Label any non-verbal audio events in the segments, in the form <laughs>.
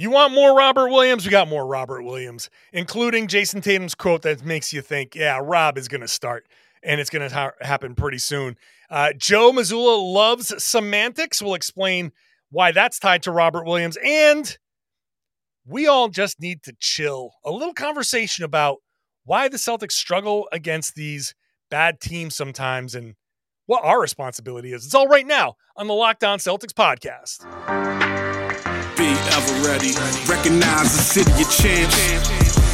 You want more Robert Williams? We got more Robert Williams, including Jayson Tatum's quote that makes you think, yeah, Rob is going to start and it's going to ha- happen pretty soon. Uh, Joe Mazzulla loves semantics. We'll explain why that's tied to Robert Williams. And we all just need to chill. A little conversation about why the Celtics struggle against these bad teams sometimes and what our responsibility is. It's all right now on the Locked On Celtics podcast. Ever ready. Recognize the city of champs.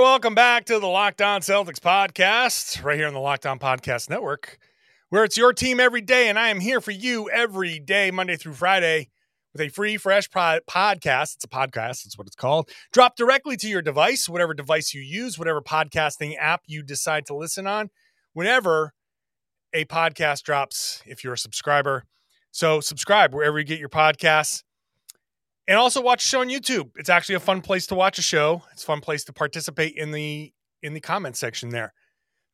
Welcome back to the Locked On Celtics podcast, right here on the Locked On Podcast Network, where it's your team every day, and I am here for you every day, Monday through Friday, with a free, fresh pod- podcast. It's a podcast, that's what it's called. Drop directly to your device, whatever device you use, whatever podcasting app you decide to listen on, whenever a podcast drops, if you're a subscriber. So subscribe wherever you get your podcasts and also watch a show on YouTube. It's actually a fun place to watch a show. It's a fun place to participate in the in the comment section there.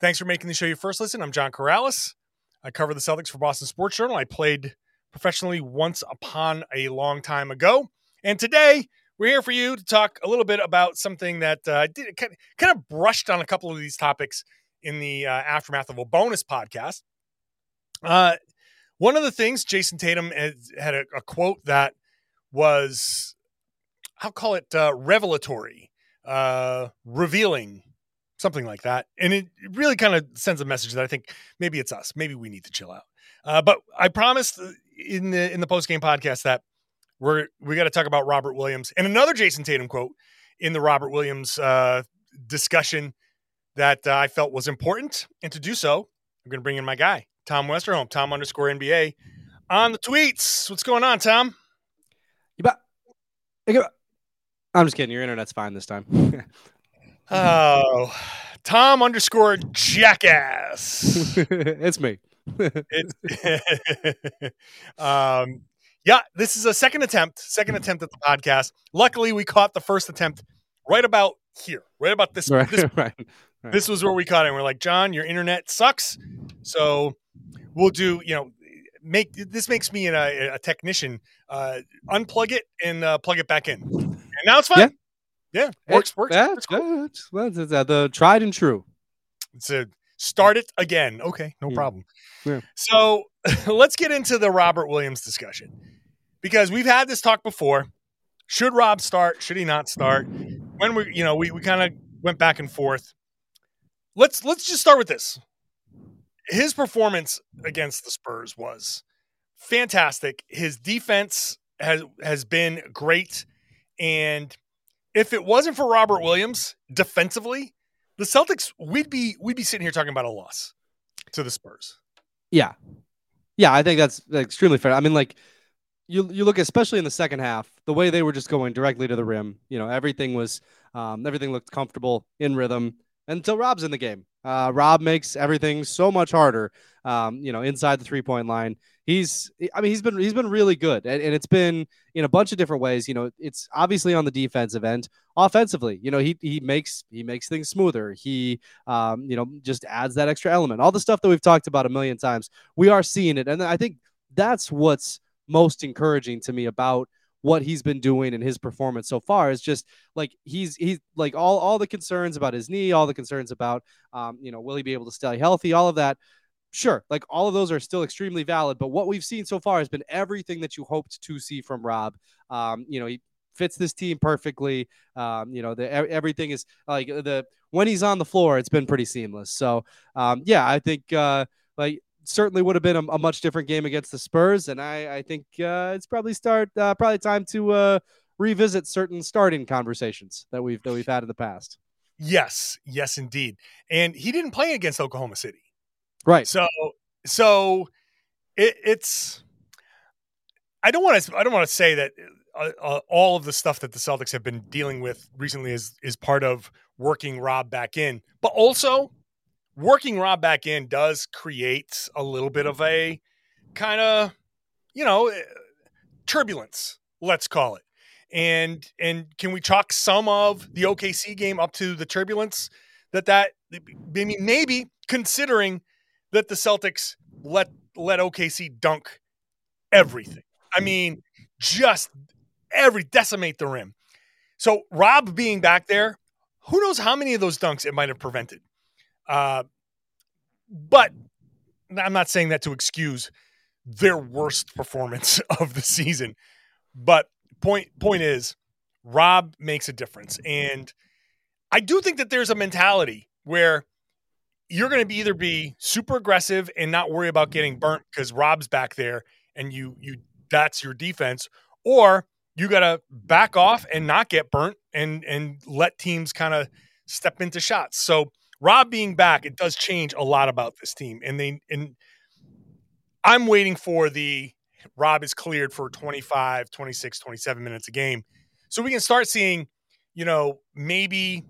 Thanks for making the show your first listen. I'm John Karalis. I cover the Celtics for Boston Sports Journal. I played professionally once upon a long time ago, and today we're here for you to talk a little bit about something that uh, I did kind of, kind of brushed on a couple of these topics in the uh, aftermath of a bonus podcast. Uh, one of the things Jayson Tatum had, had a, a quote that was I'll call it uh, revelatory, uh, revealing, something like that, and it really kind of sends a message that I think maybe it's us, maybe we need to chill out. Uh, but I promised in the in the post game podcast that we're we got to talk about Robert Williams and another Jayson Tatum quote in the Robert Williams uh, discussion that uh, I felt was important, and to do so, I'm going to bring in my guy Tom Westerholm, Tom underscore NBA on the tweets. What's going on, Tom? Bet. I'm just kidding. Your internet's fine this time. <laughs> oh, Tom underscore jackass. <laughs> it's me. it's, <laughs> um, yeah, this is a second attempt, second attempt at the podcast. Luckily, we caught the first attempt right about here, right about this. Right, this, right, right. this was where we caught it. And we're like, John, your internet sucks. So we'll do, you know, make this makes me a, a technician. Uh, unplug it and uh, plug it back in, and now it's fine. Yeah, yeah works. works. Works cool. well, it's, uh, the tried and true. It's a start it again. Okay, no Yeah. problem. Yeah. So <laughs> let's get into the Robert Williams discussion because we've had this talk before. Should Rob start? Should he not start? When we, you know, we, we kind of went back and forth. Let's let's just start with this. His performance against the Spurs was fantastic. His defense has has been great, and if it wasn't for Robert Williams defensively, the Celtics we'd be we'd be sitting here talking about a loss to the Spurs. Yeah, yeah. I think that's extremely fair. I mean, like you you look especially in the second half, the way they were just going directly to the rim. You know, everything was um, everything looked comfortable in rhythm until Rob's in the game. Uh, Rob makes everything so much harder. Um, you know, inside the three point line, he's I mean he's been he's been really good, and, and it's been in a bunch of different ways. You know, it's obviously on the defensive end, offensively. You know, he he makes he makes things smoother. He um, you know just adds that extra element. All the stuff that we've talked about a million times, we are seeing it, and I think that's what's most encouraging to me about what he's been doing and his performance so far is just like he's he's like all all the concerns about his knee, all the concerns about um, you know, will he be able to stay healthy, all of that. Sure, like all of those are still extremely valid, but what we've seen so far has been everything that you hoped to see from Rob. Um, you know, he fits this team perfectly. Um, you know, the everything is like the when he's on the floor, it's been pretty seamless. So um, yeah, I think uh, like certainly would have been a, a, much different game against the Spurs, and I, I think uh, it's probably start uh, probably time to uh, revisit certain starting conversations that we've that we've had in the past. Yes, yes, indeed. And he didn't play against Oklahoma City, right? So, so it, it's. I don't want to. I don't want to say that uh, uh, all of the stuff that the Celtics have been dealing with recently is is part of working Rob back in, but also working Rob back in does create a little bit of a kind of, you know, eh, turbulence. Let's call it and and can we chalk some of the OKC game up to the turbulence that that I mean maybe considering that the Celtics let let OKC dunk everything. I mean, just every decimate the rim. So Rob being back there, who knows how many of those dunks it might have prevented. Uh, but I'm not saying that to excuse their worst performance <laughs> of the season, but point point is Rob makes a difference. And I do think that there's a mentality where you're going to be either be super aggressive and not worry about getting burnt because Rob's back there and you you that's your defense or you got to back off and not get burnt and and let teams kind of step into shots. So Rob being back, it does change a lot about this team. And they and I'm waiting for the Rob is cleared for 25, 26, 27 minutes a game. So we can start seeing, you know, maybe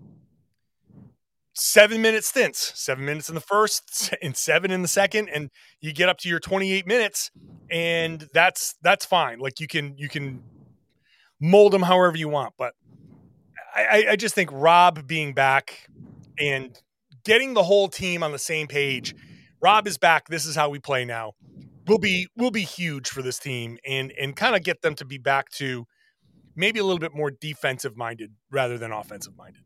seven minute stints, seven minutes in the first and seven in the second, and you get up to your 28 minutes, and that's that's fine. Like you can you can mold them however you want. But I, I just think Rob being back and getting the whole team on the same page. Rob is back. This is how we play now will be will be huge for this team and and kind of get them to be back to maybe a little bit more defensive minded rather than offensive minded.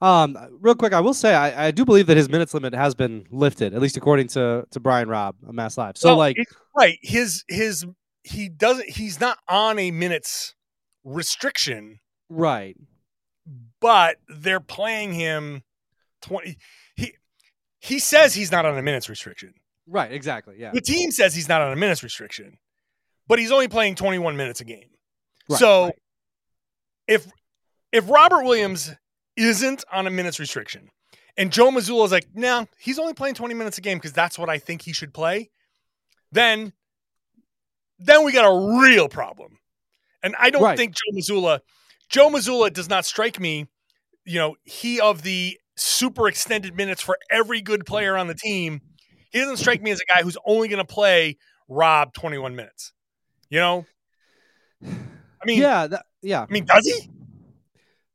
Um, real quick, I will say I, I do believe that his minutes limit has been lifted, at least according to to Brian Robb on Mass Live. So well, like, right, his his he doesn't he's not on a minutes restriction, right? But they're playing him twenty. He he says he's not on a minutes restriction. Right, exactly. Yeah. The team says he's not on a minutes restriction, but he's only playing 21 minutes a game. Right, so right. if if Robert Williams isn't on a minutes restriction and Joe Mazzulla is like, no, nah, he's only playing 20 minutes a game because that's what I think he should play, then then we got a real problem. And I don't right. think Joe Mazzulla Joe Mazzulla does not strike me, you know, he of the super extended minutes for every good player on the team he doesn't strike me as a guy who's only going to play Rob 21 minutes. You know? I mean, yeah, that, yeah. I mean, does he?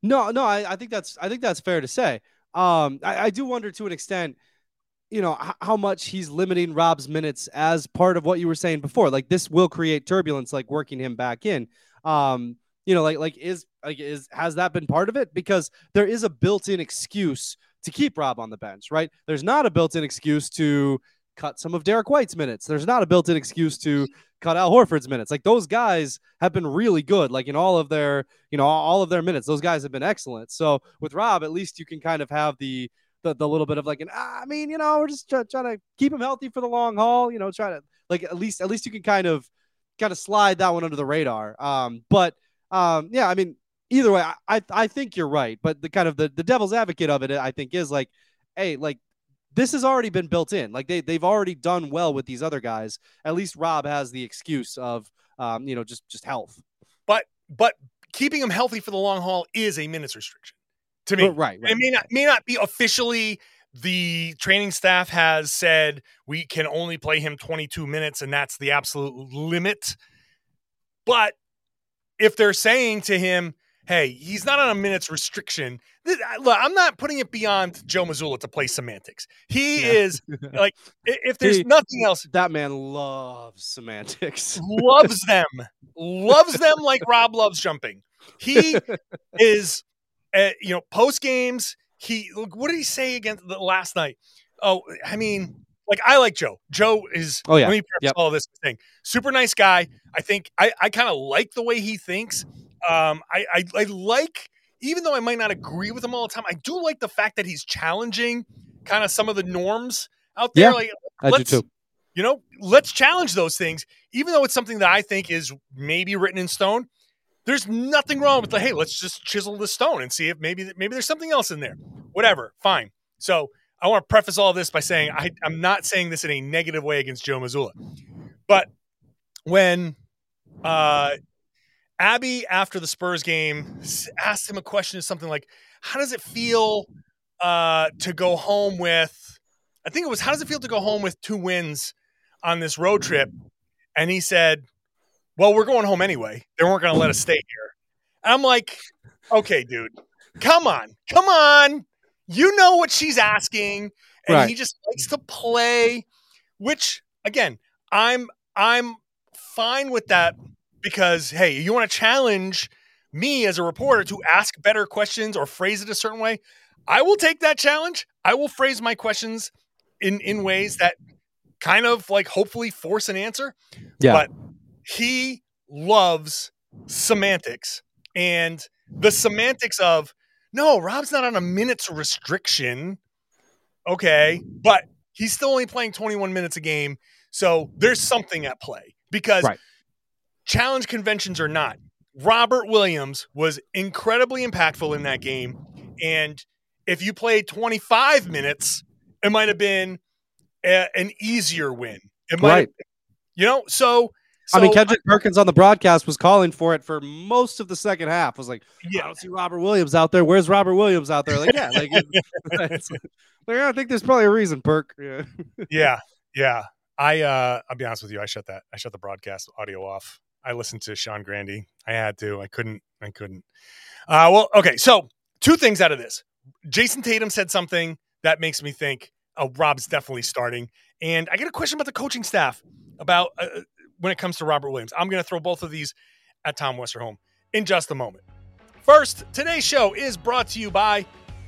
No, no. I, I think that's I think that's fair to say. Um, I, I do wonder to an extent, you know, h- how much he's limiting Rob's minutes as part of what you were saying before. Like this will create turbulence, like working him back in. Um, you know, like like is like is has that been part of it? Because there is a built-in excuse to keep Rob on the bench, right? There's not a built-in excuse to cut some of Derrick White's minutes. There's not a built-in excuse to cut Al Horford's minutes. Like those guys have been really good. Like in all of their, you know, all of their minutes, those guys have been excellent. So with Rob, at least you can kind of have the the, the little bit of like an ah, I mean, you know, we're just try, trying to keep him healthy for the long haul. You know, try to like at least at least you can kind of kind of slide that one under the radar. Um, but um, yeah, I mean, either way, I, I think you're right. But the kind of the, the devil's advocate of it, I think, is like, hey, like this has already been built in. Like they they've already done well with these other guys. At least Rob has the excuse of um, you know, just just health. But but keeping him healthy for the long haul is a minutes restriction to me. But, right, right. It may not may not be officially the training staff has said we can only play him 22 minutes and that's the absolute limit. But if they're saying to him, hey, he's not on a minutes restriction. Look, I'm not putting it beyond Joe Mazzulla to play semantics. He yeah. is <laughs> like, if there's he, nothing else, that man loves semantics, loves them, loves them like <laughs> Rob loves jumping. He is, uh, you know, post games. He look, what did he say against the last night? Oh, I mean, like I like Joe. Joe is. Oh yeah. Let me yep. all this thing. Super nice guy. I think I I kind of like the way he thinks. Um, I, I I like even though I might not agree with him all the time, I do like the fact that he's challenging kind of some of the norms out there. Yeah, like I do let's too. you know, let's challenge those things, even though it's something that I think is maybe written in stone. There's nothing wrong with the hey, let's just chisel the stone and see if maybe maybe there's something else in there. Whatever, fine. So I want to preface all this by saying I, I'm not saying this in a negative way against Joe Mazzulla, but when uh, Abby after the Spurs game asked him a question, of something like, "How does it feel uh, to go home with?" I think it was, "How does it feel to go home with two wins on this road trip?" And he said, "Well, we're going home anyway. They weren't going to let us stay here." And I'm like, "Okay, dude, come on, come on. You know what she's asking." And Right. he just likes to play, which again, I'm I'm fine with that because hey, you want to challenge me as a reporter to ask better questions or phrase it a certain way, I will take that challenge. I will phrase my questions in in ways that kind of like hopefully force an answer. Yeah. But he loves semantics and the semantics of no, Rob's not on a minutes restriction. Okay, but he's still only playing 21 minutes a game. So there's something at play because Right. challenge conventions or not, Robert Williams was incredibly impactful in that game. And if you played 25 minutes, it might have been a, an easier win. It might, Right. you know, so, so I mean, Kendrick Perkins on the broadcast was calling for it for most of the second half. Was like, yeah. I don't see Robert Williams out there. Where's Robert Williams out there? Like, yeah, like, <laughs> like, I think there's probably a reason, Perk. Yeah. yeah, <laughs> yeah. I, uh, I'll be honest with you. I shut that. I shut the broadcast audio off. I listened to Sean Grandy. I had to. I couldn't. I couldn't. Uh, well, okay. So two things out of this. Jayson Tatum said something that makes me think, oh, Rob's definitely starting. And I get a question about the coaching staff about uh, when it comes to Robert Williams. I'm going to throw both of these at Tom Westerholm in just a moment. First, today's show is brought to you by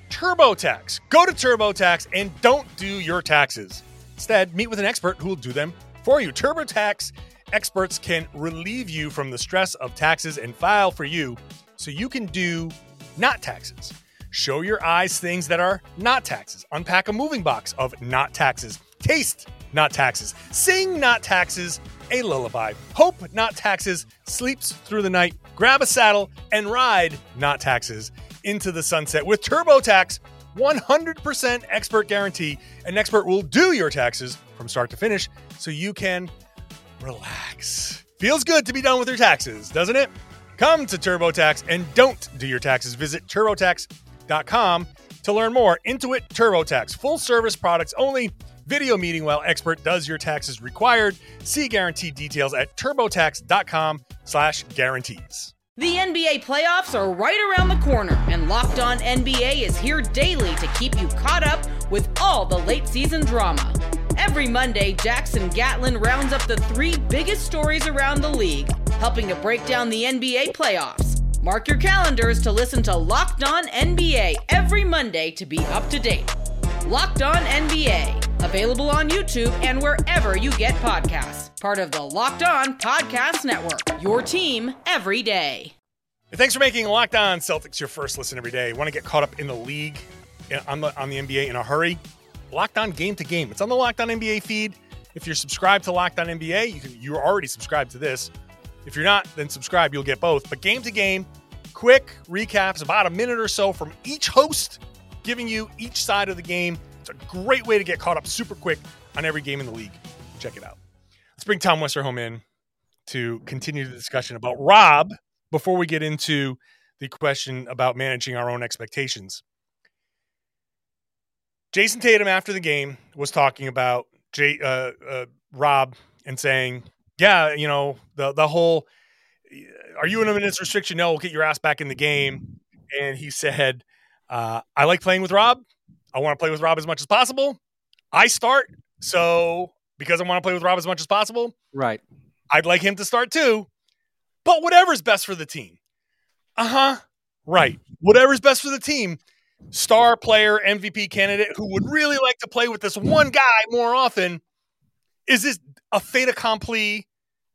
TurboTax. Go to TurboTax and don't do your taxes. Instead, meet with an expert who will do them for you. TurboTax experts can relieve you from the stress of taxes and file for you so you can do not taxes. Show your eyes things that are not taxes. Unpack a moving box of not taxes. Taste not taxes. Sing not taxes a lullaby. Hope not taxes sleeps through the night. Grab a saddle and ride not taxes into the sunset with TurboTax 100% expert guarantee. An expert will do your taxes from start to finish so you can relax. Feels good to be done with your taxes, doesn't it? Come to TurboTax and don't do your taxes. Visit turbotax.com to learn more. Intuit TurboTax, full service products only. Video meeting while expert does your taxes required. See guaranteed details at turbotax.com slash guarantees. The NBA playoffs are right around the corner, and Locked On NBA is here daily to keep you caught up with all the late season drama. Every Monday, Jackson Gatlin rounds up the three biggest stories around the league, helping to break down the NBA playoffs. Mark your calendars to listen to Locked On NBA every Monday to be up to date. Locked On NBA, available on YouTube and wherever you get podcasts. Part of the Locked On Podcast Network, your team every day. Thanks for making Locked On Celtics your first listen every day. Want to get caught up in the league on the on the NBA in a hurry? Locked On Game to Game. It's on the Locked On NBA feed. If you're subscribed to Locked On NBA, you can you're already subscribed to this. If you're not, then subscribe. You'll get both. But Game to Game, quick recaps, about a minute or so from each host, giving you each side of the game. It's a great way to get caught up super quick on every game in the league. Check it out. Let's bring Tom Westerholm in to continue the discussion about Rob before we get into the question about managing our own expectations. Jayson Tatum, after the game, was talking about Jay, uh, uh, Rob and saying, "Yeah, you know the the whole, are you in a minutes restriction? No, we'll get your ass back in the game." And he said, uh, "I like playing with Rob. I want to play with Rob as much as possible. I start, so because I want to play with Rob as much as possible, Right. I'd like him to start too, but whatever's best for the team. Uh huh. Right. Whatever's best for the team. Star player, MVP candidate who would really like to play with this one guy more often. Is this a fait accompli,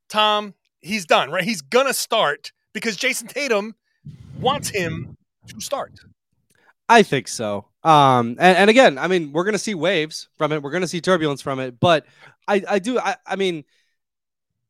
Tom? He's done, right? He's going to start because Jayson Tatum wants him to start. I think so. Um, and, and again, I mean, we're gonna see waves from it. We're gonna see turbulence from it. But I, I do. I, I mean,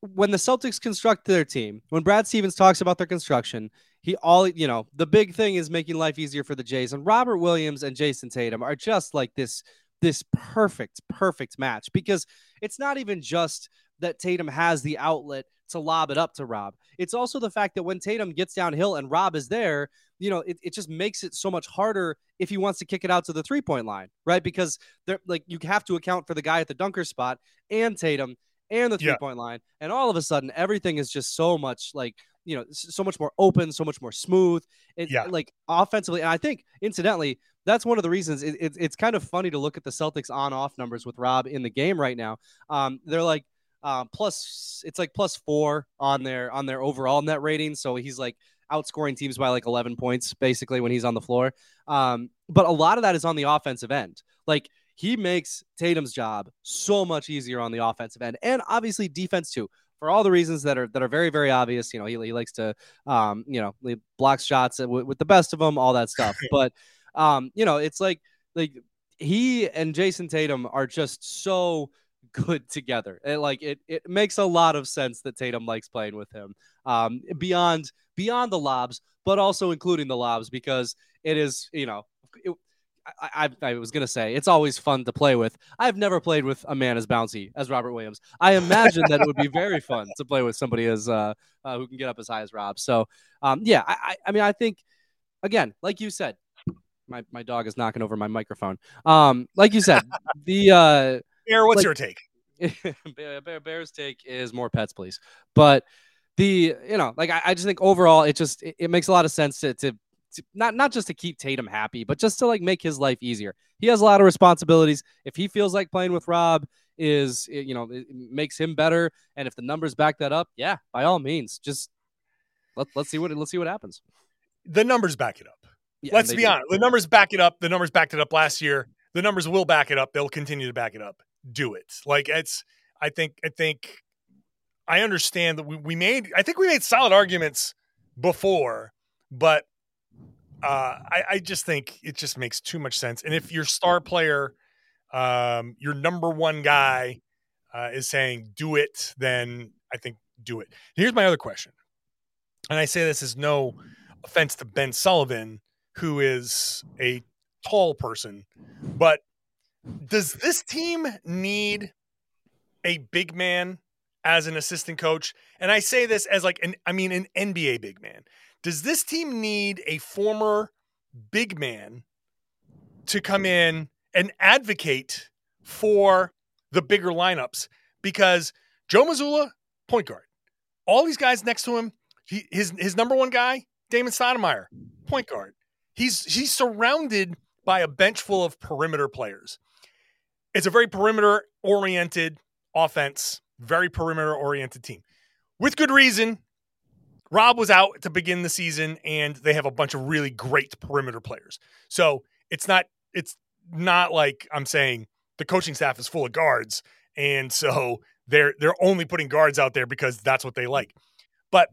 when the Celtics construct their team, when Brad Stevens talks about their construction, he all you know, the big thing is making life easier for the Jays. And Robert Williams and Jayson Tatum are just like this, this perfect, perfect match because it's not even just that Tatum has the outlet to lob it up to Rob. It's also the fact that when Tatum gets downhill and Rob is there, you know, it, it just makes it so much harder if he wants to kick it out to the three point line, right? Because they're like you have to account for the guy at the dunker spot and Tatum and the three point yeah. line. And all of a sudden, everything is just so much like, you know, so much more open, so much more smooth. It, yeah. Like offensively. And I think, incidentally, that's one of the reasons it, it, it's kind of funny to look at the Celtics on off numbers with Rob in the game right now. Um, they're like, uh, plus it's like plus four on their on their overall net rating. So he's like outscoring teams by like 11 points basically when he's on the floor. Um, but a lot of that is on the offensive end. Like he makes Tatum's job so much easier on the offensive end, and obviously defense too. For all the reasons that are that are very very obvious, you know, he, he likes to, um, you know, block shots with, with the best of them, all that stuff. <laughs> but, um, you know, it's like like he and Jayson Tatum are just so good together. It, like it, it makes a lot of sense that Tatum likes playing with him. Um, beyond beyond the lobs, but also including the lobs because it is, you know, it, I, I, I, was gonna say it's always fun to play with. I've never played with a man as bouncy as Robert Williams. I imagine that it would be very fun to play with somebody as uh, uh, who can get up as high as Rob. So um, yeah, I, I mean I think again, like you said, my, my dog is knocking over my microphone. Um, like you said, the uh, Bear, what's like, your take? <laughs> Bear, Bear's take is more pets, please. But the you know, like I, I just think overall, it just it, it makes a lot of sense to to to, not not just to keep Tatum happy, but just to like make his life easier. He has a lot of responsibilities. If he feels like playing with Rob is you know makes him better, and if the numbers back that up, yeah, by all means, just let, let's see what let's see what happens. The numbers back it up. Yeah, let's be do. honest. The numbers back it up. The numbers backed it up last year. The numbers will back it up. They'll continue to back it up. Do it. Like it's. I think. I think. I understand that we, we made. I think we made solid arguments before, but uh, I, I, just think it just makes too much sense. And if your star player, um, your number one guy, uh, is saying do it, then I think do it. Here's my other question, and I say this is no offense to Ben Sullivan, who is a tall person, but does this team need a big man as an assistant coach? And I say this as like an, I mean, an NBA big man. Does this team need a former big man to come in and advocate for the bigger lineups? Because Joe Mazzulla, point guard. All these guys next to him, he, his his number one guy, Damon Stoudamire, point guard. He's he's surrounded by a bench full of perimeter players. It's a very perimeter oriented offense, very perimeter oriented team. With good reason, Rob was out to begin the season, and they have a bunch of really great perimeter players. So it's not it's not like I'm saying the coaching staff is full of guards, and so they're they're only putting guards out there because that's what they like. But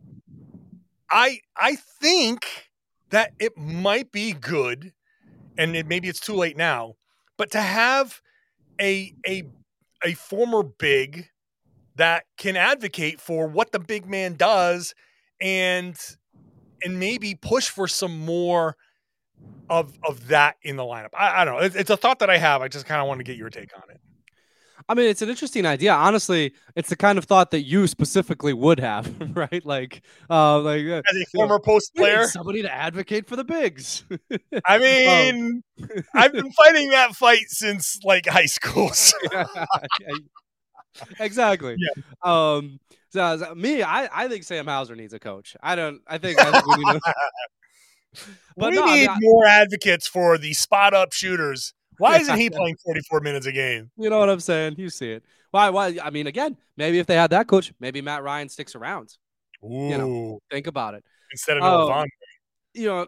I I think that it might be good, and it, maybe it's too late now, but to have a a a former big that can advocate for what the big man does and and maybe push for some more of of that in the lineup. I, I don't know. It's, it's, a thought that I have. I just kind of want to get your take on it. I mean, it's an interesting idea. Honestly, it's the kind of thought that you specifically would have, <laughs> right? Like, uh, like uh, as a former know, post player, somebody to advocate for the bigs. I <laughs> um, mean, um. <laughs> I've been fighting that fight since like high school. So. exactly. Yeah. Um, so, me, I, I think Sam Hauser needs a coach. I don't. I think, I think we need. A, but we no, need I mean, more advocates for the spot up shooters. Why <laughs> isn't he playing 44 minutes a game? You know what I'm saying? You see it. Why? Why? I mean, again, maybe if they had that coach, maybe Matt Ryan sticks around. Ooh. You know, think about it. Instead of um. You know,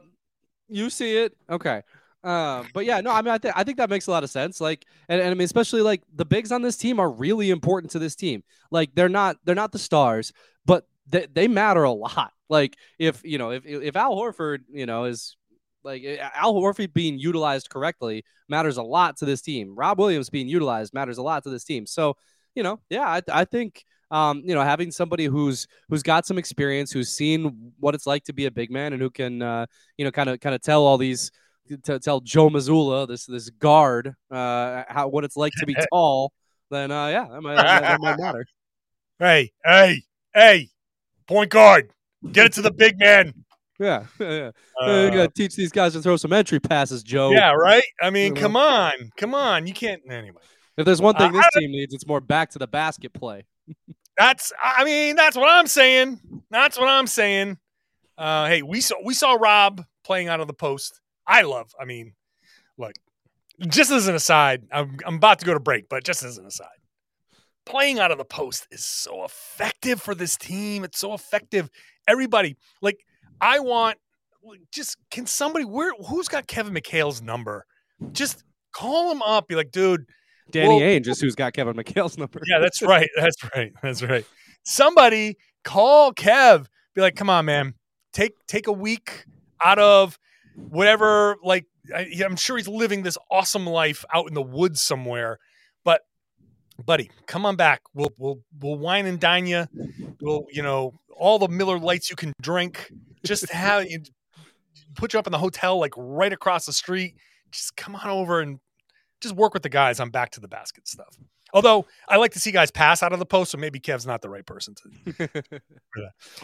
you see it. Okay. Um, but yeah, no, I mean, I, th- I think that makes a lot of sense. Like, and, and I mean, especially like the bigs on this team are really important to this team. Like, they're not they're not the stars, but they, they matter a lot. Like if you know if if Al Horford you know is like eh, Al Horford being utilized correctly matters a lot to this team. Rob Williams being utilized matters a lot to this team. So you know, yeah, I, I think um, you know having somebody who's who's got some experience, who's seen what it's like to be a big man, and who can uh, you know kind of kind of tell all these to tell Joe Mazzulla, this this guard, uh, how what it's like to be <laughs> tall, then uh, yeah, that might, that, that might matter. <laughs> Hey, hey, hey, point guard, get it to the big man. <laughs> Yeah, yeah. Uh, you gotta teach these guys to throw some entry passes, Joe. Yeah, right. I mean, come on, come on. You can't anyway. If there's one thing uh, this team needs, it's more back to the basket play. <laughs> that's, I mean, that's what I'm saying. That's what I'm saying. Uh, hey, we saw we saw Rob playing out of the post. I love. I mean, look, just as an aside, I'm, I'm about to go to break, but just as an aside, playing out of the post is so effective for this team. It's so effective. Everybody, like, I want just can somebody where who's got Kevin McHale's number? Just call him up. Be like, dude. Danny well, Ainge is who's got Kevin McHale's number. Yeah, that's right. That's right. That's right. Somebody call Kev. Be like, come on, man. Take take a week out of whatever. Like, I, I'm sure he's living this awesome life out in the woods somewhere. But, buddy, come on back. We'll we'll we'll wine and dine you. We'll you know all the Miller Lights you can drink. Just have you put you up in the hotel like right across the street. Just come on over and just work with the guys on back to the basket stuff. Although I like to see guys pass out of the post, so maybe Kev's not the right person to. <laughs>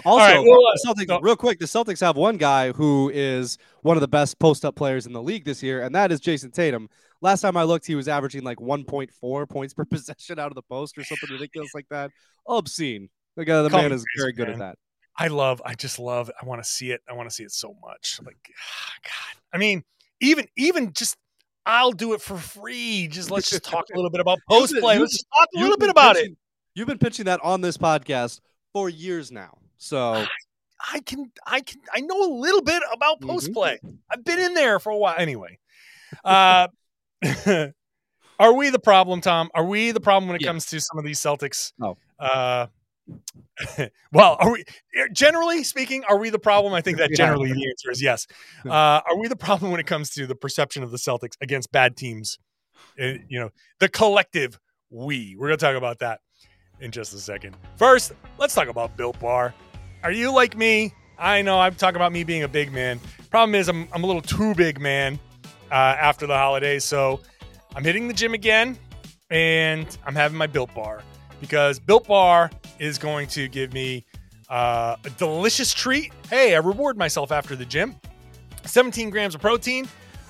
also, right, well, uh, Celtics, no. real quick, the Celtics have one guy who is one of the best post-up players in the league this year, and that is Jayson Tatum. Last time I looked, he was averaging like 1.4 points per <laughs> possession out of the post or something ridiculous like that. Obscene. The guy, the man is very good man. at that. I love, I just love, I want to see it. I want to see it so much. Like, God, I mean, even, even just, I'll do it for free. Just let's just talk a little bit about <laughs> post play. Let's just talk a little bit about pitching, it. You've been pitching that on this podcast for years now. So I, I can, I can, I know a little bit about post play. Mm-hmm. I've been in there for a while. Anyway, uh, <laughs> are we the problem, Tom? Are we the problem when it yeah. comes to some of these Celtics? No. Uh, <laughs> well, are we eh, generally speaking, are we the problem? I think that generally the answer is yes. Uh, are we the problem when it comes to the perception of the Celtics against bad teams? Uh, you know, the collective we. We're going to talk about that in just a second. First, let's talk about Built Bar. Are you like me? I know I'm talking about me being a big man. Problem is, I'm, I'm a little too big man uh, after the holidays. So I'm hitting the gym again and I'm having my Built Bar because Built Bar is going to give me uh, a delicious treat. Hey, I reward myself after the gym. 17 grams of protein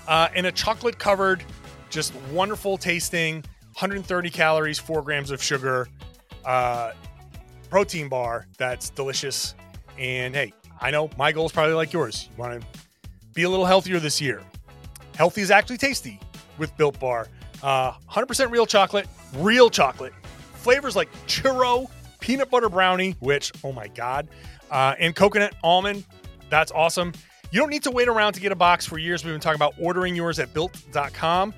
uh, and a chocolate covered, just wonderful tasting, 130 calories, four grams of sugar uh, protein bar that's delicious. And hey, I know my goal is probably like yours. You want to be a little healthier this year. Healthy is actually tasty with Built Bar. Uh, 100% real chocolate, real chocolate, flavors like churro, peanut butter brownie, which, oh my God, uh, and coconut almond. That's awesome. You don't need to wait around to get a box for years. We've been talking about ordering yours at built.com.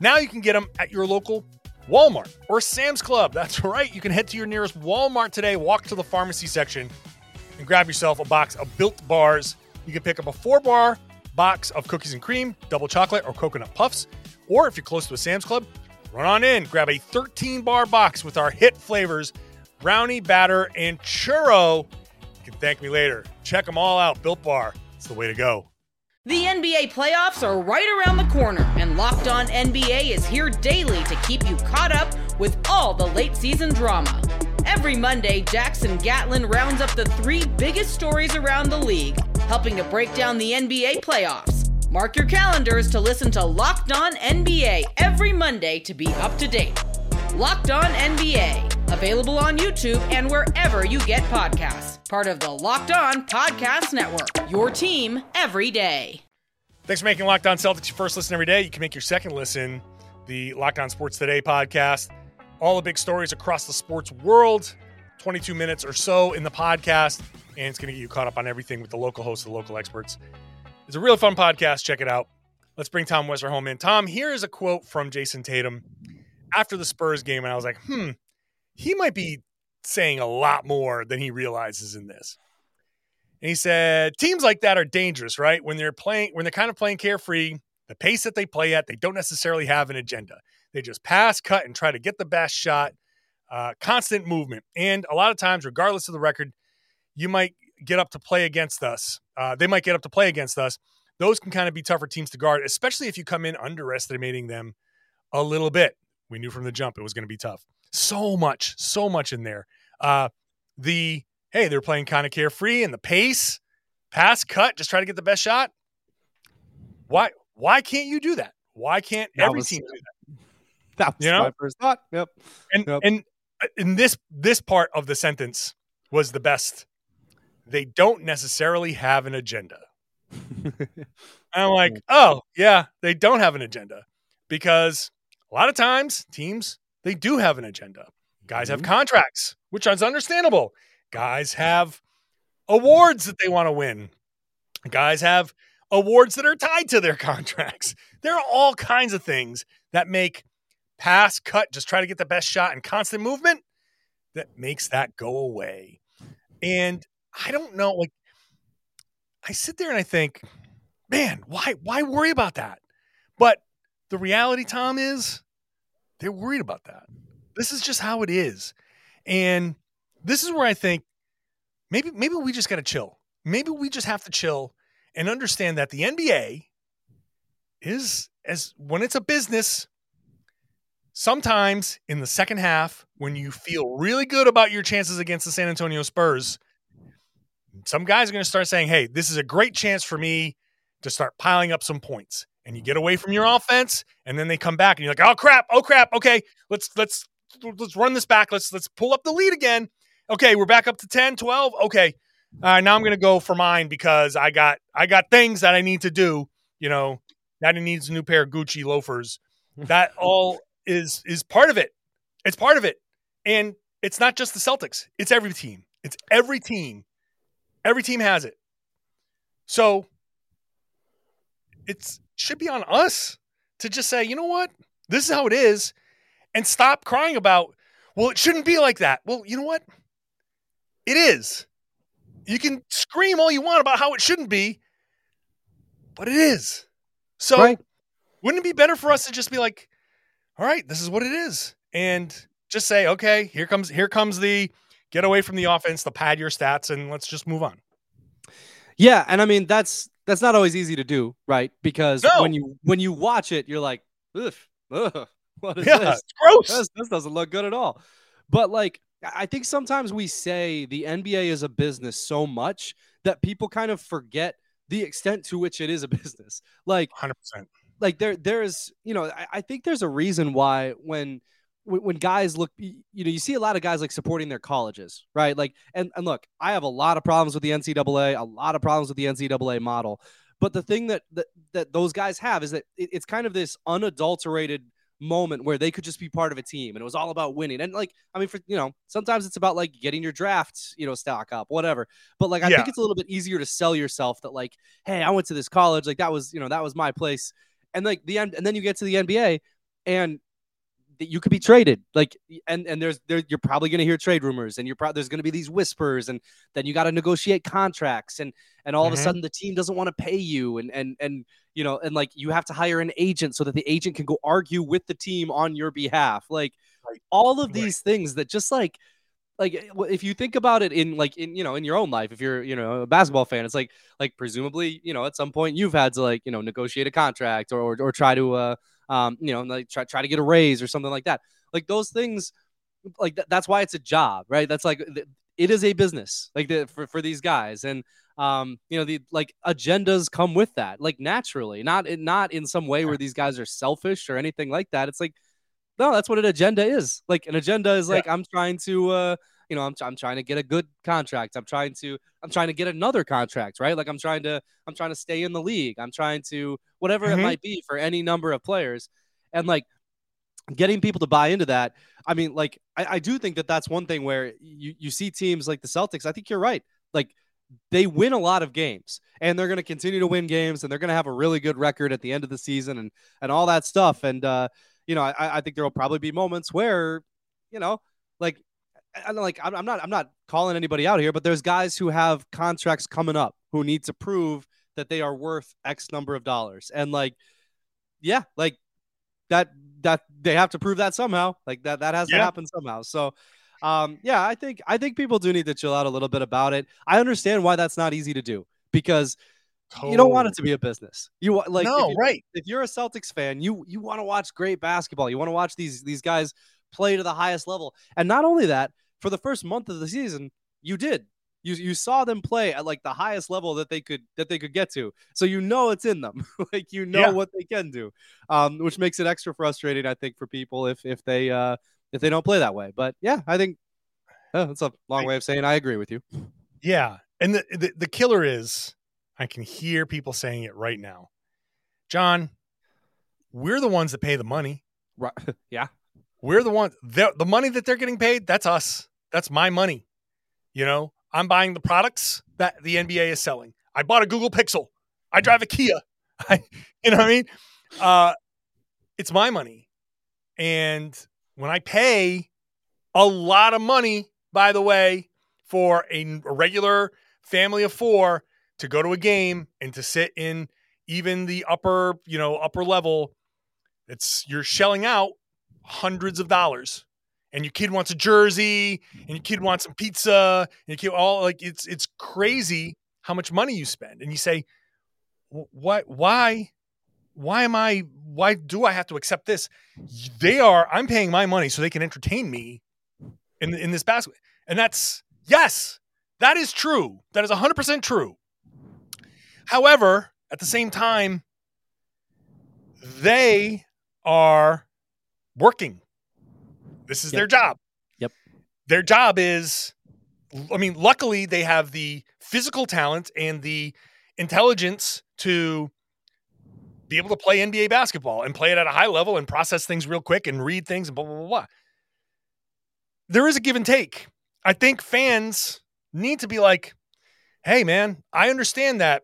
Now you can get them at your local Walmart or Sam's Club. That's right. You can head to your nearest Walmart today, walk to the pharmacy section, and grab yourself a box of built bars. You can pick up a four bar box of cookies and cream, double chocolate, or coconut puffs. Or if you're close to a Sam's Club, Run on in, grab a 13 bar box with our hit flavors brownie, batter, and churro. You can thank me later. Check them all out. Built Bar, it's the way to go. The NBA playoffs are right around the corner, and Locked On NBA is here daily to keep you caught up with all the late season drama. Every Monday, Jackson Gatlin rounds up the three biggest stories around the league, helping to break down the NBA playoffs. Mark your calendars to listen to Locked On NBA every Monday to be up to date. Locked On NBA, available on YouTube and wherever you get podcasts. Part of the Locked On Podcast Network, your team every day. Thanks for making Locked On Celtics your first listen every day. You can make your second listen the Locked On Sports Today podcast. All the big stories across the sports world, 22 minutes or so in the podcast, and it's going to get you caught up on everything with the local hosts, the local experts. It's a really fun podcast. Check it out. Let's bring Tom Westerholm, in. Tom, here is a quote from Jayson Tatum after the Spurs game, and I was like, hmm, he might be saying a lot more than he realizes in this. And he said, teams like that are dangerous, right? When they're playing, when they're kind of playing carefree, the pace that they play at, they don't necessarily have an agenda. They just pass, cut, and try to get the best shot. Uh, constant movement, and a lot of times, regardless of the record, you might get up to play against us. Uh, they might get up to play against us. Those can kind of be tougher teams to guard, especially if you come in underestimating them a little bit. We knew from the jump it was going to be tough. So much, so much in there. Uh, the hey, they're playing kind of carefree and the pace, pass, cut, just try to get the best shot. Why? Why can't you do that? Why can't That every was- team do that? <laughs> That was You know? my first thought. Yep. And Yep. and uh, in this this part of the sentence was the best. They don't necessarily have an agenda. <laughs> I'm like, oh yeah, they don't have an agenda because a lot of times teams they do have an agenda. Guys have mm-hmm. contracts, which is understandable. Guys have awards that they want to win. Guys have awards that are tied to their <laughs> contracts. There are all kinds of things that make pass, cut, just try to get the best shot and constant movement that makes that go away. And I don't know, like I sit there and I think, man, why why worry about that? But the reality, Tom, is they're worried about that. This is just how it is. And this is where I think maybe maybe we just got to chill. Maybe we just have to chill and understand that the NBA is as when it's a business sometimes in the second half when you feel really good about your chances against the San Antonio Spurs some guys are going to start saying hey this is a great chance for me to start piling up some points and you get away from your offense and then they come back and you're like oh crap oh crap okay let's let's let's run this back let's let's pull up the lead again. Okay we're back up to 10 12 okay. Uh, now i'm going to go for mine because i got i got things that i need to do you know daddy needs a new pair of gucci loafers. <laughs> That all is is part of it. It's part of it. And it's not just the celtics. It's every team. It's every team. Every team has it. So it's should be on us to just say you know what? This is how it is and stop crying about well it shouldn't be like that. Well you know what? It is. You can scream all you want about how it shouldn't be but it is. So Right. wouldn't it be better for us to just be like all right this is what it is and just say okay here comes here comes the get away from the offense the pad your stats and let's just move on. Yeah, and I mean that's that's not always easy to do, right? Because No. when you when you watch it, you're like, ugh, ugh what is yeah this? gross this? This doesn't look good at all. But like, I think sometimes we say the NBA is a business so much that people kind of forget the extent to which it is a <laughs> business. Like, 100% like there there's you know I, I think there's a reason why when when when guys look you know you see a lot of guys like supporting their colleges right? Like and, and look i have a lot of problems with the ncaa a lot of problems with the ncaa model. But the thing that that, that those guys have is that it, it's kind of this unadulterated moment where they could just be part of a team and it was all about winning. And like i mean for you know sometimes it's about like getting your draft you know stock up whatever. But like i Yeah. think it's a little bit easier to sell yourself that like hey i went to this college like that was you know that was my place. And like the end and then you get to the nba and you could be traded like and and there's there you're probably going to hear trade rumors and you're probably there's going to be these whispers and then you got to negotiate contracts and and all of Mhm. a sudden the team doesn't want to pay you and and and you know and like you have to hire an agent so that the agent can go argue with the team on your behalf like Right. all of Right. these things that just like like eh, if you think about it in like in you know in your own life if you're you know a basketball fan it's like like presumably you know at some point you've had to like you know negotiate a contract or or, or try to uh um you know like try, try to get a raise or something like that. Like those things like th- that's why it's a job right? That's like th- it is a business like the, for, for these guys. And um you know the like agendas come with that like naturally not in not in some way where these guys are selfish or anything like that. It's like no that's what an agenda is. Like an agenda is Yeah. like i'm trying to uh you know I'm, I'm trying to get a good contract. I'm trying to i'm trying to get another contract right? Like i'm trying to i'm trying to stay in the league. I'm trying to whatever Mhm. it might be for any number of players. And like getting people to buy into that i mean like i, I do think that that's one thing where you, you see teams like the celtics i think you're right. Like they win a lot of games and they're going to continue to win games and they're going to have a really good record at the end of the season and and all that stuff. And uh you know i, I think there will probably be moments where you know like and like I'm, I'm not I'm not calling anybody out here, but there's guys who have contracts coming up who need to prove that they are worth X number of dollars, and like, yeah, like that that they have to prove that somehow. Like that that has Yeah. to happen somehow. So. Um, yeah, I think I think people do need to chill out a little bit about it. I understand why that's not easy to do because you don't want it to be a business. You want like if no, you- right. if you're a Celtics fan, you you want to watch great basketball. You want to watch these these guys play to the highest level. And not only that, for the first month of the season, you did. You you saw them play at like the highest level that they could that they could get to. So you know it's in them. <laughs> like you know Yeah. what they can do. Um, which makes it extra frustrating, I think, for people if if they uh if they don't play that way. But yeah, I think oh, that's a long way of saying I agree with you. Yeah. And the, the the killer is I can hear people saying it right now. John, we're the ones that pay the money. Right. <laughs> yeah. We're the ones the money that they're getting paid, that's us. That's my money. You know, I'm buying the products that the NBA is selling. I bought a Google Pixel. I drive a Kia. <laughs> I, you know what I mean? Uh, it's my money. And when I pay a lot of money, by the way, for a, a regular family of four to go to a game and to sit in even the upper, you know, upper level, it's you're shelling out hundreds of dollars. And your kid wants a jersey, and your kid wants some pizza, and kid all like it's it's crazy how much money you spend. And you say, "Wh- what why why am I why do I have to accept this? They are I'm paying my money so they can entertain me in in this basket. And that's yes, that is true. That is 100% true. However, at the same time they are working. This is Yep. their job. Yep. Their job is I mean, luckily they have the physical talent and the intelligence to be able to play NBA basketball and play it at a high level and process things real quick and read things and blah, blah, blah, blah. There is a give and take. I think fans need to be like, hey, man, I understand that.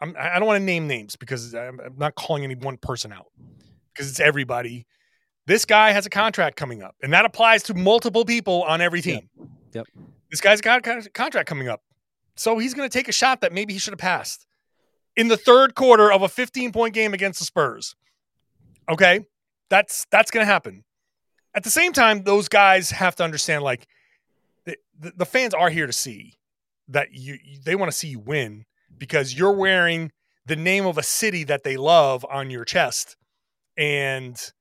I'm, I don't want to name names because I'm, I'm not calling any one person out because it's everybody. This guy has a contract coming up, and that applies to multiple people on every team. Yep. This guy's got a contract coming up. So he's going to take a shot that maybe he should have passed in the third quarter of a 15 point game against the Spurs. Okay, that's that's going to happen. At the same time, those guys have to understand like the, the, the fans are here to see that you you- they want to see you win because you're wearing the name of a city that they love on your chest and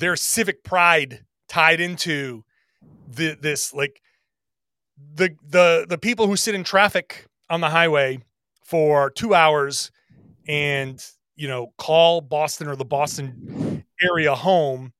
their civic pride tied into the, this like the the the people who sit in traffic on the highway for two hours and you know call Boston or the Boston area home.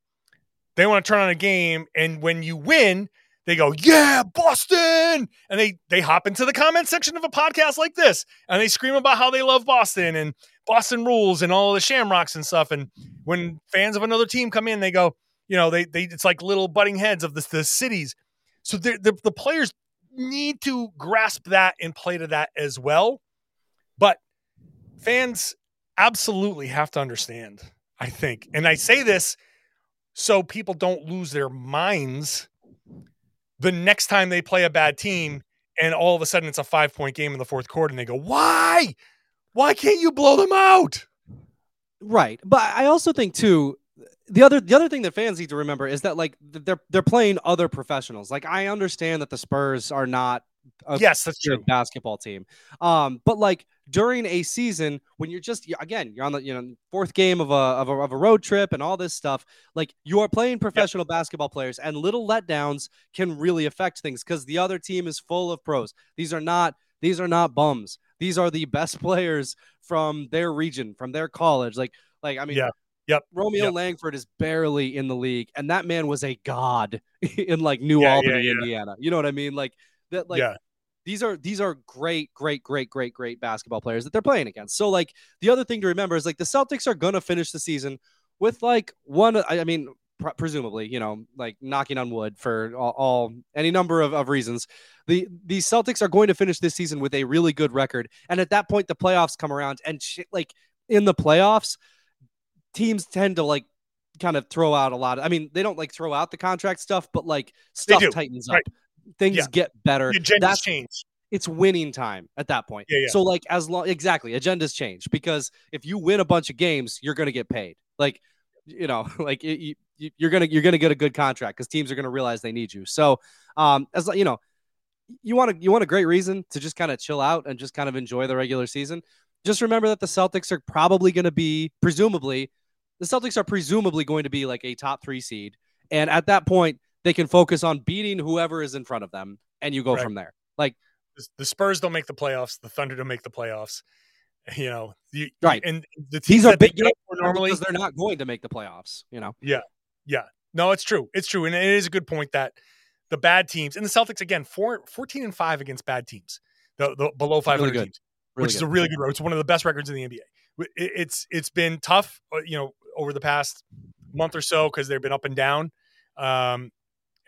They want to turn on a game, and when you win, they go, "Yeah, Boston!" and they they hop into the comment section of a podcast like this, and they scream about how they love Boston and Boston rules and all the Shamrocks and stuff. And when fans of another team come in, they go, you know, they they it's like little butting heads of the, the cities. So the, the the players need to grasp that and play to that as well. But fans absolutely have to understand, I think. And I say this so people don't lose their minds the next time they play a bad team and all of a sudden it's a five point game in the fourth quarter and they go, why? Why can't you blow them out? Right. But I also think too the other the other thing that fans need to remember is that like they're they're playing other professionals. Like I understand that the Spurs are not a yes, that's true. basketball team. Um, but like during a season when you're just again you're on the you know fourth game of a of a, of a road trip and all this stuff, like you are playing professional basketball players, and little letdowns can really affect things because the other team is full of pros. These are not these are not bums. These are the best <laughs> players from their region, from their college. Like like I mean. Yeah. Yep. Romeo Yep. Langford is barely in the league, and that man was a god <laughs> in like New Yeah, yeah, Albany, yeah. Indiana. You know what I mean? Like that. Like yeah. these are these are great, great, great, great, great basketball players that they're playing against. So like the other thing to remember is like the Celtics are gonna finish the season with like one. I mean, pr- presumably, you know, like knocking on wood for all, all any number of, of reasons. The the Celtics are going to finish this season with a really good record, and at that point, the playoffs come around, and shit, like in the playoffs, teams tend to like kind of throw out a lot. Of, I mean, they don't like throw out the contract stuff, but like stuff tightens up. Right. Things Yeah. get better. The agendas That's change. it's winning time at that point. Yeah, yeah. So like as long exactly agendas change because if you win a bunch of games, you're going to get paid. Like you know, <laughs> like it, you, you're gonna you're gonna get a good contract because teams are gonna realize they need you. So um, as you know, you want to you want a great reason to just kind of chill out and just kind of enjoy the regular season. Just remember that the Celtics are probably going to be presumably the Celtics are presumably going to be like a top three seed, and at that point they can focus on beating whoever is in front of them, and you go Right. from there. Like The- Spurs don't make the playoffs. The Thunder don't make the playoffs. <laughs> You know, you, Right. And the teams these are big games normally. because they're not going to make the playoffs. You know, No, it's true. It's true, and it is a good point that the bad teams and the Celtics again, four, 14 and five against bad teams, the, the below five hundred good. teams. really which is a really good road. It's one of the best records in the NBA. It- It's it's been tough, uh, you know, over the past month or so because they've been up and down, um,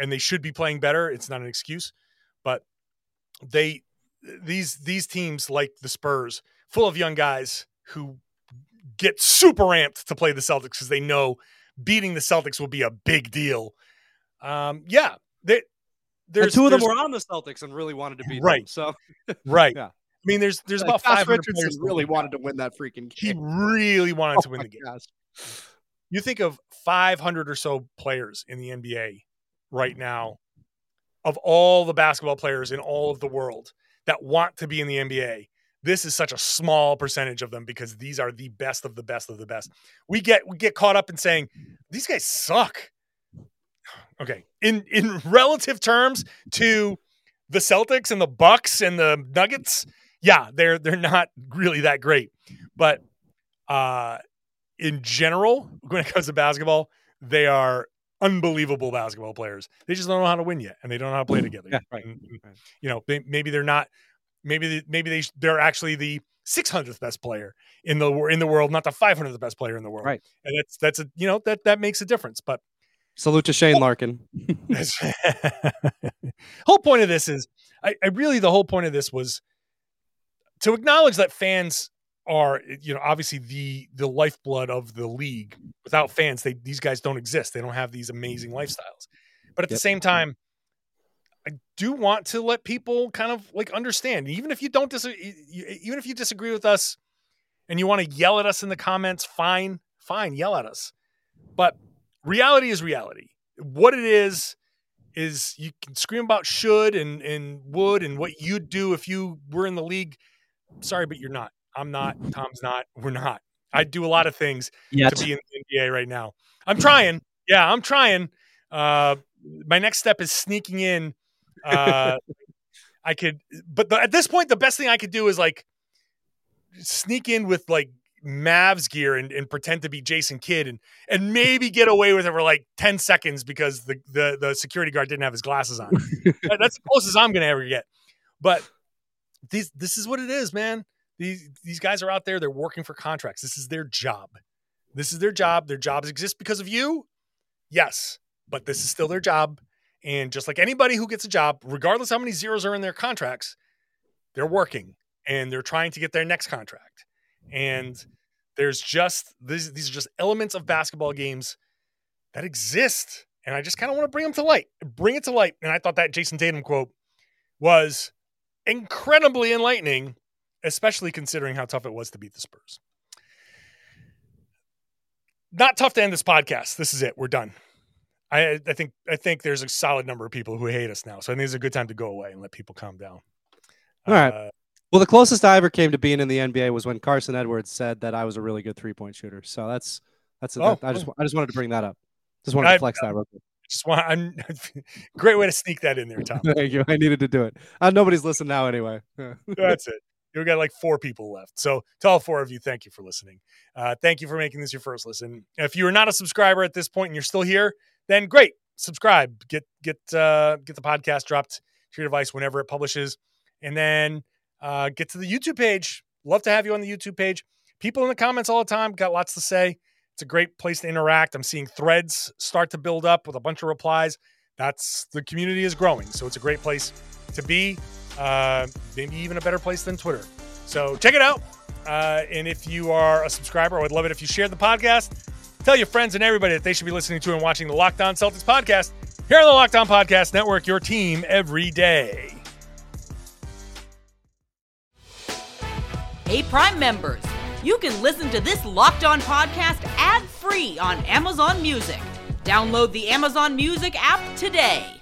and they should be playing better. It's not an excuse, but they these these teams like the Spurs, full of young guys who get super amped to play the Celtics because they know beating the Celtics will be a big deal. Um, yeah, they, there's two of them were on the Celtics and really wanted to beat Right. them. So <laughs> right. Yeah. I mean, there's there's like, about Josh 500 Richardson players really wanted to win that freaking game. he really wanted to <laughs> Oh win the game. gosh. You think of 500 or so players in the NBA right now, of all the basketball players in all of the world that want to be in the NBA. This is such a small percentage of them because these are the best of the best of the best. We get we get caught up in saying these guys suck. Okay, in in relative terms to the Celtics and the Bucks and the Nuggets, yeah, they're they're not really that great. But uh in general, when it comes to basketball, they are unbelievable basketball players. They just don't know how to win yet, and they don't know how to play mm, together. Yeah, right, mm, mm. And, and. You know, they, maybe they're not. Maybe maybe they they're actually the 600th best player in the in the world, not the 500th best player in the world. Right. And that's that's a you know that that makes a difference. But Salute to Shane Larkin. <laughs> whole point of this is I, I really the whole point of this was to acknowledge that fans are you know obviously the the lifeblood of the league without fans they these guys don't exist they don't have these amazing mm-hmm. lifestyles but at the same time i do want to let people kind of like understand. Even if you don't disagree even if you disagree with us and you want to yell at us in the comments fine fine yell at us. But reality is reality. What it is is you can scream about should and and would and what you'd do if you were in the league. Sorry but you're not. I'm not. Tom's not. We're not. I do a lot of things Yet. to be in the nba right now. I'm trying. Yeah i'm trying. Uh my next step is sneaking in uh i could but the, at this point the best thing i could do is like sneak in with like Mavs gear and, and pretend to be Jason Kidd and and maybe get away with it for like 10 seconds because the the, the security guard didn't have his glasses on. <laughs> That's the closest I'm gonna ever get. But these this is what it is, man. These these guys are out there, they're working for contracts. This is their job. This is their job. Their jobs exist because of you. Yes, but this is still their job. And just like anybody who gets a job, regardless how many zeros are in their contracts, they're working and they're trying to get their next contract. And there's just these these are just elements of basketball games that exist. And I just kind of want to bring them to light. Bring it to light. And I thought that Jayson Tatum quote was incredibly enlightening, especially considering how tough it was to beat the Spurs. Not tough to end this podcast. This is it. We're done. I, I think I think there's a solid number of people who hate us now. So I think it's a good time to go away and let people calm down. All right. Uh, Well, the closest I ever came to being in the NBA was when Carson Edwards said that I was a really good three point shooter. So that's that's Oh, I just I just wanted to bring that up. Just wanted I- to flex that real quick. just want I'm <laughs> great way to sneak that in there, Tom. Thank you. I needed to do it. Uh, nobody's listening now anyway. <laughs> That's it. We've got like four people left. So to all four of you, thank you for listening. Uh, thank you for making this your first listen. If you are not a subscriber at this point and you're still here, then great. Subscribe. Get get uh, get the podcast dropped to your device whenever it publishes, and then uh, get to the YouTube page. Love to have you on the YouTube page. People in the comments all the time got lots to say. It's a great place to interact. I'm seeing threads start to build up with a bunch of replies. That's the community is growing, so it's a great place to be. Uh, maybe even a better place than Twitter. So check it out. Uh, and if you are a subscriber, I would love it if you shared the podcast. Tell your friends and everybody that they should be listening to and watching the Locked On Celtics podcast here on the Locked On Podcast Network, your team every day. Hey, Prime members, you can listen to this Locked On podcast ad free on Amazon Music. Download the Amazon Music app today.